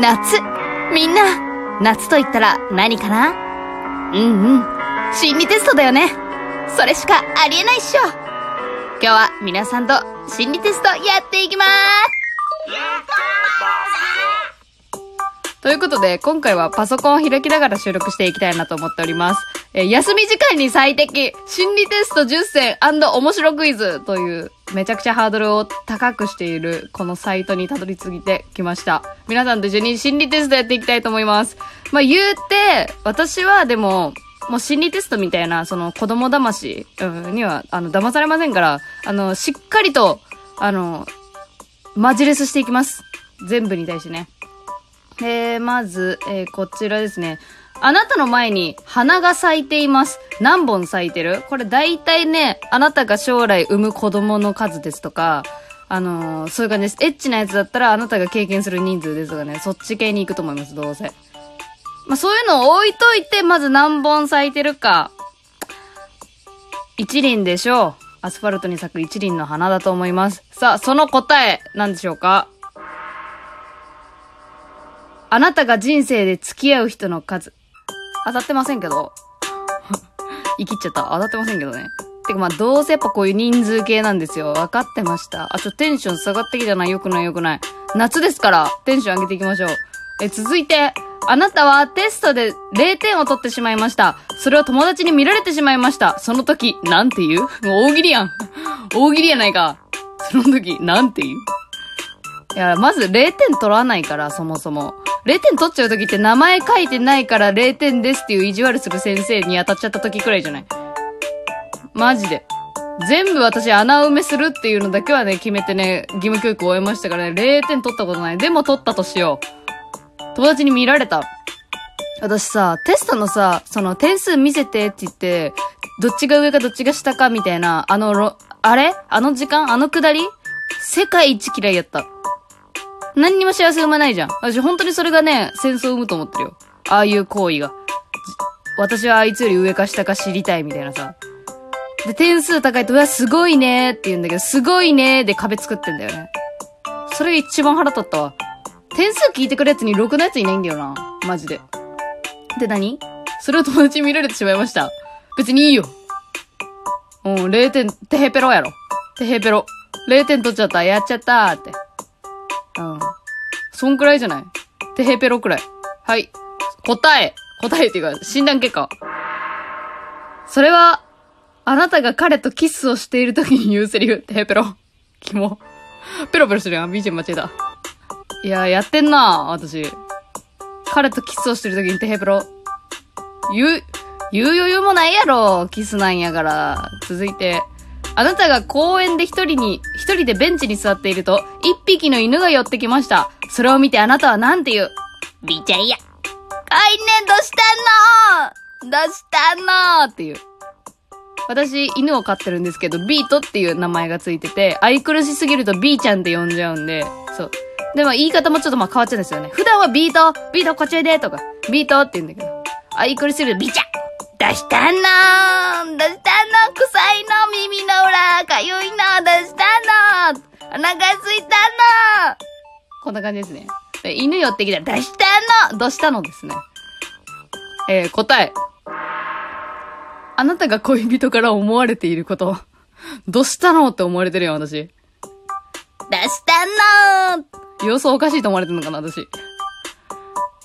夏。みんな、夏と言ったら何かな？うんうん。心理テストだよね。それしかありえないっしょ。今日は皆さんと心理テストやっていきまーすということで、今回はパソコンを開きながら収録していきたいなと思っております。えー休み時間に最適、心理テスト10選面白クイズという、めちゃくちゃハードルを高くしている、このサイトにたどり着いてきました。皆さんと一緒に心理テストやっていきたいと思います。まあ、言うて、私はでも、もう心理テストみたいな、その子供騙し、うん、には、あの、騙されませんから、あの、しっかりと、あの、マジレスしていきます。全部に対してね。えー、まず、えー、こちらですね。あなたの前に花が咲いています。何本咲いてる？これ大体ね、あなたが将来産む子供の数ですとか、あのーそういう感じです。エッチなやつだったらあなたが経験する人数ですとかね、そっち系に行くと思います、どうせ。まあ、そういうのを置いといて、まず何本咲いてるか。一輪でしょう。アスファルトに咲く一輪の花だと思います。さあ、その答え、何でしょうか？あなたが人生で付き合う人の数。当たってませんけど。言い切っちゃった。当たってませんけどね。てかまあ、どうせやっぱこういう人数系なんですよ。分かってました。あ、ちょ、テンション下がってきたな。よくないよくない。夏ですから、テンション上げていきましょう。え、続いて、あなたはテストで0点を取ってしまいました。それを友達に見られてしまいました。その時、なんて言う？もう大喜利やん。大喜利やないか。その時、なんて言う？いや、まず0点取らないから、そもそも。0点取っちゃう時って名前書いてないから0点ですっていう意地悪する先生に当たっちゃった時くらいじゃない？マジで。全部私穴埋めするっていうのだけはね、決めてね、義務教育を終えましたからね、0点取ったことない。でも取ったとしよう。友達に見られた。私さ、テストのさ、その点数見せてって言って、どっちが上かどっちが下かみたいな、あの、あれ？あの時間？あのくだり？世界一嫌いやった。何にも幸せ生まないじゃん。私本当にそれがね、戦争を生むと思ってるよ。ああいう行為が。私はあいつより上か下か知りたいみたいなさ。で、点数高いと、うわ、すごいねーって言うんだけど、すごいねーで壁作ってんだよね。それ一番腹立ったわ。点数聞いてくるやつにろくなやついないんだよな。マジで。で何？それを友達に見られてしまいました。別にいいよ。うん、0点、てへペロやろ。てへペロ。0点取っちゃった。やっちゃったーって。そんくらいじゃない？てへペロくらい。はい。答え。答えっていうか、診断結果。それは、あなたが彼とキスをしている時に言うセリフ。てへペロ。キモ。ペロペロしてるやん。BGM 間違えた。いや、やってんな私。彼とキスをしてる時にてへペロ。言う、言う余裕もないやろ。キスなんやから。続いて。あなたが公園で一人に、一人でベンチに座っていると、一匹の犬が寄ってきました。それを見てあなたは何て言う？ビーちゃんや。あいねどうしたの？どうしたの？っていう。私、犬を飼ってるんですけど、ビートっていう名前がついてて、愛くるしすぎるとビーちゃんって呼んじゃうんで、そう。でも言い方もちょっとまあ変わっちゃうんですよね。普段はビートビートこっちおいでとか、ビートって言うんだけど、愛くるしすぎるとビーちゃんどうしたの？どうしたの？臭いの？腹すいたのこんな感じですね。で犬寄ってきたら、どうしたのどうしたのですね。えー、答え。あなたが恋人から思われていること。どうしたのって思われてるよ、私。どうしたの様子おかしいと思われてるのかな、私。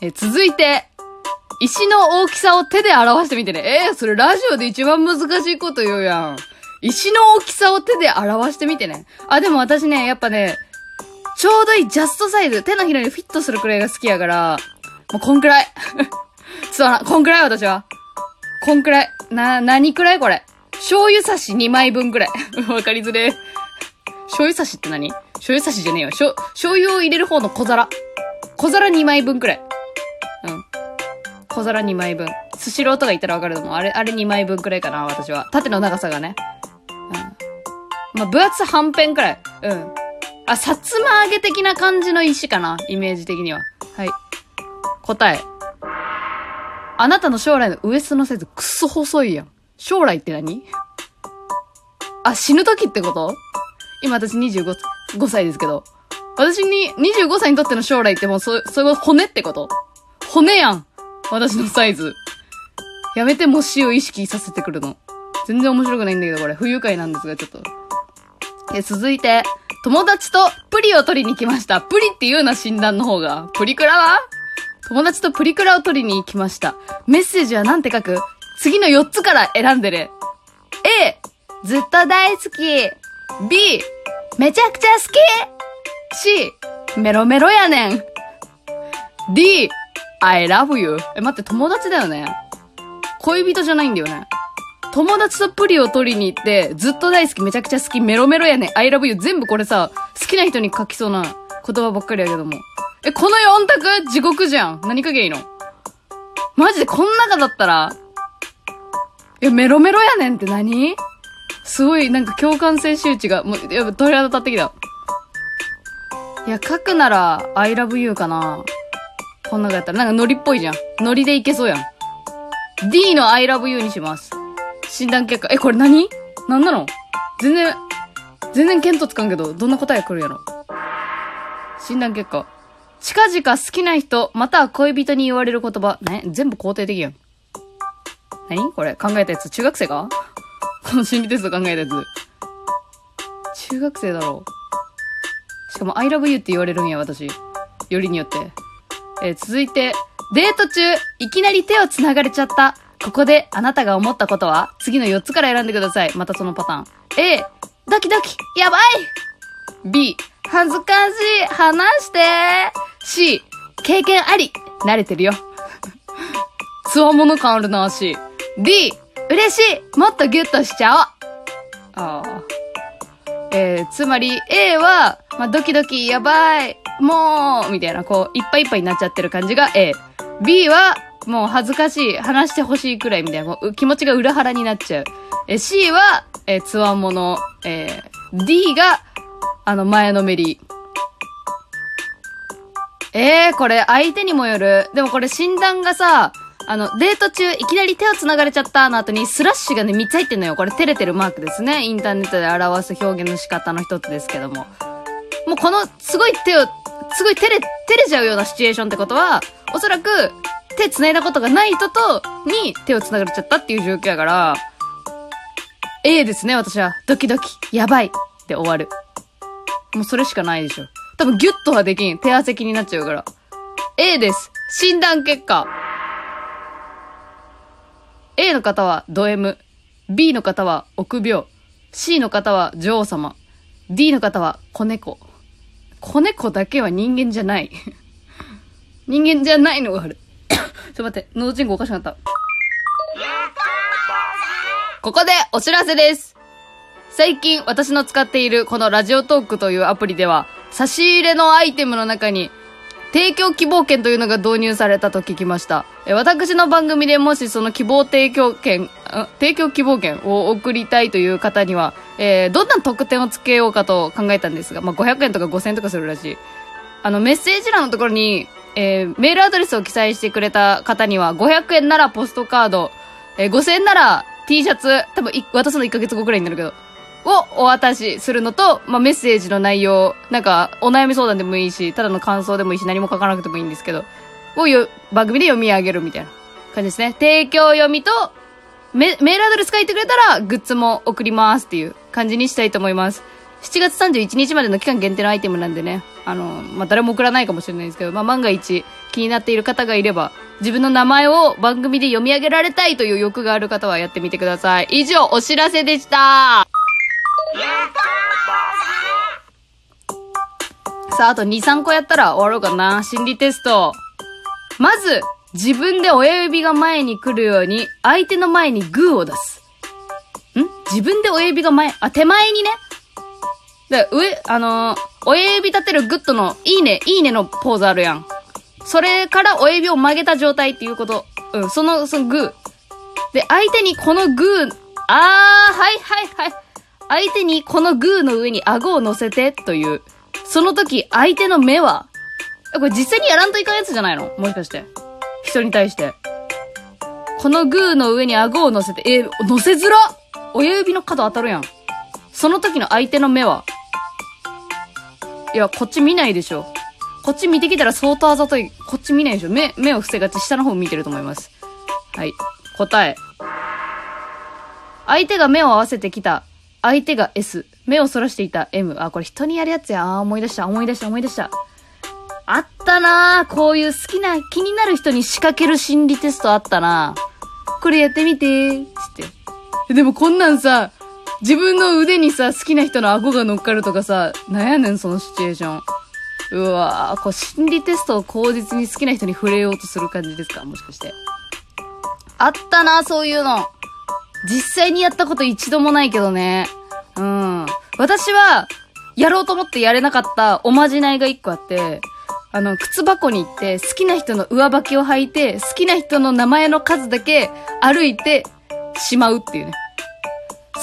えー続いて、石の大きさを手で表してみてね。えー、それラジオで一番難しいこと言うやん。石の大きさを手で表してみてね。あ、でも私ね、やっぱね、ちょうどいいジャストサイズ、手のひらにフィットするくらいが好きやから、もうこんくらい。そうな、こんくらい私は。こんくらい。な、何くらいこれ。醤油差し2枚分くらい。わかりづれ。醤油差しって何？醤油差しじゃねえよ。しょ、醤油を入れる方の小皿。小皿2枚分くらい。うん。小皿2枚分。スシローとか言ったらわかると思う。あれ、あれ2枚分くらいかな、私は。縦の長さがね。まあ、分厚半辺くらい。うん。あ、薩摩揚げ的な感じの石かな、イメージ的には。はい。答え。あなたの将来のウエストのサイズくっそ細いやん。将来って何？あ、死ぬ時ってこと？今私25 5歳ですけど。私に、25歳にとっての将来ってもうそ、それ骨ってこと？骨やん私のサイズ。やめても死を意識させてくるの。全然面白くないんだけど、これ。不愉快なんですが、ちょっと。え、続いて、友達とプリを取りに来ました。プリって言うな、診断の方が。プリクラは？友達とプリクラを取りに行きました。メッセージはなんて書く？次の4つから選んでる。A、ずっと大好き。B、めちゃくちゃ好き。C、メロメロやねん。D、I love you. え、待って、友達だよね。恋人じゃないんだよね。友達とプリを取りに行って、ずっと大好き、めちゃくちゃ好き、メロメロやねん、I love you. 全部これさ、好きな人に書きそうな言葉ばっかりやけども。え、この4択地獄じゃん。何書けいいの？マジでこん中だったら、え、メロメロやねんって何？すごい、なんか共感性周知が、もう、やっぱ鳥肌立ってきた。いや、書くなら、I love you かな。こん中やったら、なんかノリっぽいじゃん。ノリでいけそうやん。D の I love you にします。診断結果。え、これ何？何なの？全然、全然見当つかんけど、どんな答え来るやろ？診断結果。近々好きな人、または恋人に言われる言葉。ね、全部肯定的やん。何？これ考えたやつ。中学生か？この心理テスト考えたやつ。中学生だろう。しかも、I love you って言われるんや、私。よりによって。えー続いて、デート中、いきなり手を繋がれちゃった。ここで、あなたが思ったことは？次の4つから選んでください。またそのパターン。A、ドキドキ、やばい !B、恥ずかしい、話して !C、経験あり、慣れてるよ。つわもの感あるな、C。D、嬉しいもっとギュッとしちゃおうああ。えー、つまり A は、まあ、ドキドキ、やばい、もう、みたいな、こう、いっぱいいっぱいになっちゃってる感じが A。B は、もう恥ずかしい、話してほしいくらいみたいな、こう気持ちが裏腹になっちゃう。え、C は、えー、つわもの、えー、D が、あの、前のめり。えー、これ相手にもよる。でもこれ診断がさ、あの、デート中いきなり手を繋がれちゃったの後にスラッシュがね、3つ入ってんのよ。これ照れてるマークですね。インターネットで表す表現の仕方の一つですけども。もうこの、すごい手を、すごい照れ、照れちゃうようなシチュエーションってことは、おそらく、手繋いだことがない人と、に手を繋がれちゃったっていう状況やから、A ですね、私は。ドキドキ、やばい、で終わる。もうそれしかないでしょ。多分ギュッとはできん。手汗気になっちゃうから。A です。診断結果。A の方はド M。B の方は臆病。C の方は女王様。D の方は子猫。子猫だけは人間じゃない。人間じゃないのがある。ちょっと待って、脳人口おかしくなった。ここでお知らせです。最近私の使っているこのラジオトークというアプリでは、差し入れのアイテムの中に、提供希望券というのが導入されたと聞きました。え私の番組でもしその希望提供券、あ提供希望券を送りたいという方には、えーどんな特典をつけようかと考えたんですが、まあ、500円とか5000円とかするらしい。あの、メッセージ欄のところに、えーメールアドレスを記載してくれた方には、500円ならポストカード、えー5000円なら T シャツ、多分渡すの1ヶ月後くらいになるけど、をお渡しするのと、まあ、メッセージの内容、なんか、お悩み相談でもいいし、ただの感想でもいいし、何も書かなくてもいいんですけど、をよ、番組で読み上げるみたいな感じですね。提供読みと、メメールアドレス書いてくれたら、グッズも送りますっていう感じにしたいと思います。7月31日までの期間限定のアイテムなんでね、あの、まあ、誰も送らないかもしれないですけど、まあ、万が一気になっている方がいれば、自分の名前を番組で読み上げられたいという欲がある方はやってみてください。以上、お知らせでしたさあ、あと2、3個やったら終わろうかな。心理テスト。まず、自分で親指が前に来るように、相手の前にグーを出す。ん？自分で親指が前、あ、手前にね。で、上、あのー親指立てるグッドの、いいね、いいねのポーズあるやん。それから親指を曲げた状態っていうこと。うん、その、そのグー。で、相手にこのグー、あー、はいはいはい。相手にこのグーの上に顎を乗せてという。その時、相手の目は、えこれ実際にやらんといかんやつじゃないの？もしかして。人に対して。このグーの上に顎を乗せて、えー乗せづら親指の角当たるやん。その時の相手の目は、いや、こっち見ないでしょ。こっち見てきたら相当あざとい。こっち見ないでしょ。目、目を伏せがち、下の方見てると思います。はい。答え。相手が目を合わせてきた。相手が S。目をそらしていた M。あ、これ人にやるやつや。あ、思い出した、思い出した、思い出した。あったなーこういう好きな、気になる人に仕掛ける心理テストあったなこれやってみてー。つって。でもこんなんさ、自分の腕にさ、好きな人の顎が乗っかるとかさ、なんやねん、そのシチュエーション。うわーこう心理テストを口実に好きな人に触れようとする感じですか？もしかして。あったな、そういうの。実際にやったこと一度もないけどね。うん。私は、やろうと思ってやれなかったおまじないが一個あって、あの、靴箱に行って、好きな人の上履きを履いて、好きな人の名前の数だけ歩いてしまうっていうね。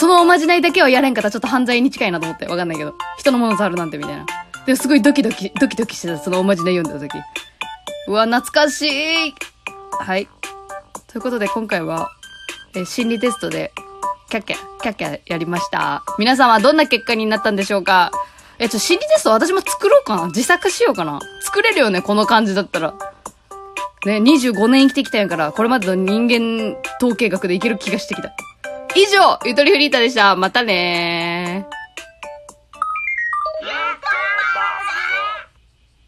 そのおまじないだけはやれんかったちょっと犯罪に近いなと思って。わかんないけど。人のもの触るなんてみたいな。でもすごいドキドキ、ドキドキしてた、そのおまじない読んだ時。うわ、懐かしいはい。ということで今回は、え心理テストで、キャッキャ、キャッキャやりました。皆さんはどんな結果になったんでしょうか？え、ちょ、心理テスト私も作ろうかな自作しようかな作れるよねこの感じだったら。ね、25年生きてきたんやから、これまでの人間統計学でいける気がしてきた。以上、ゆとりフリータでした。またねー。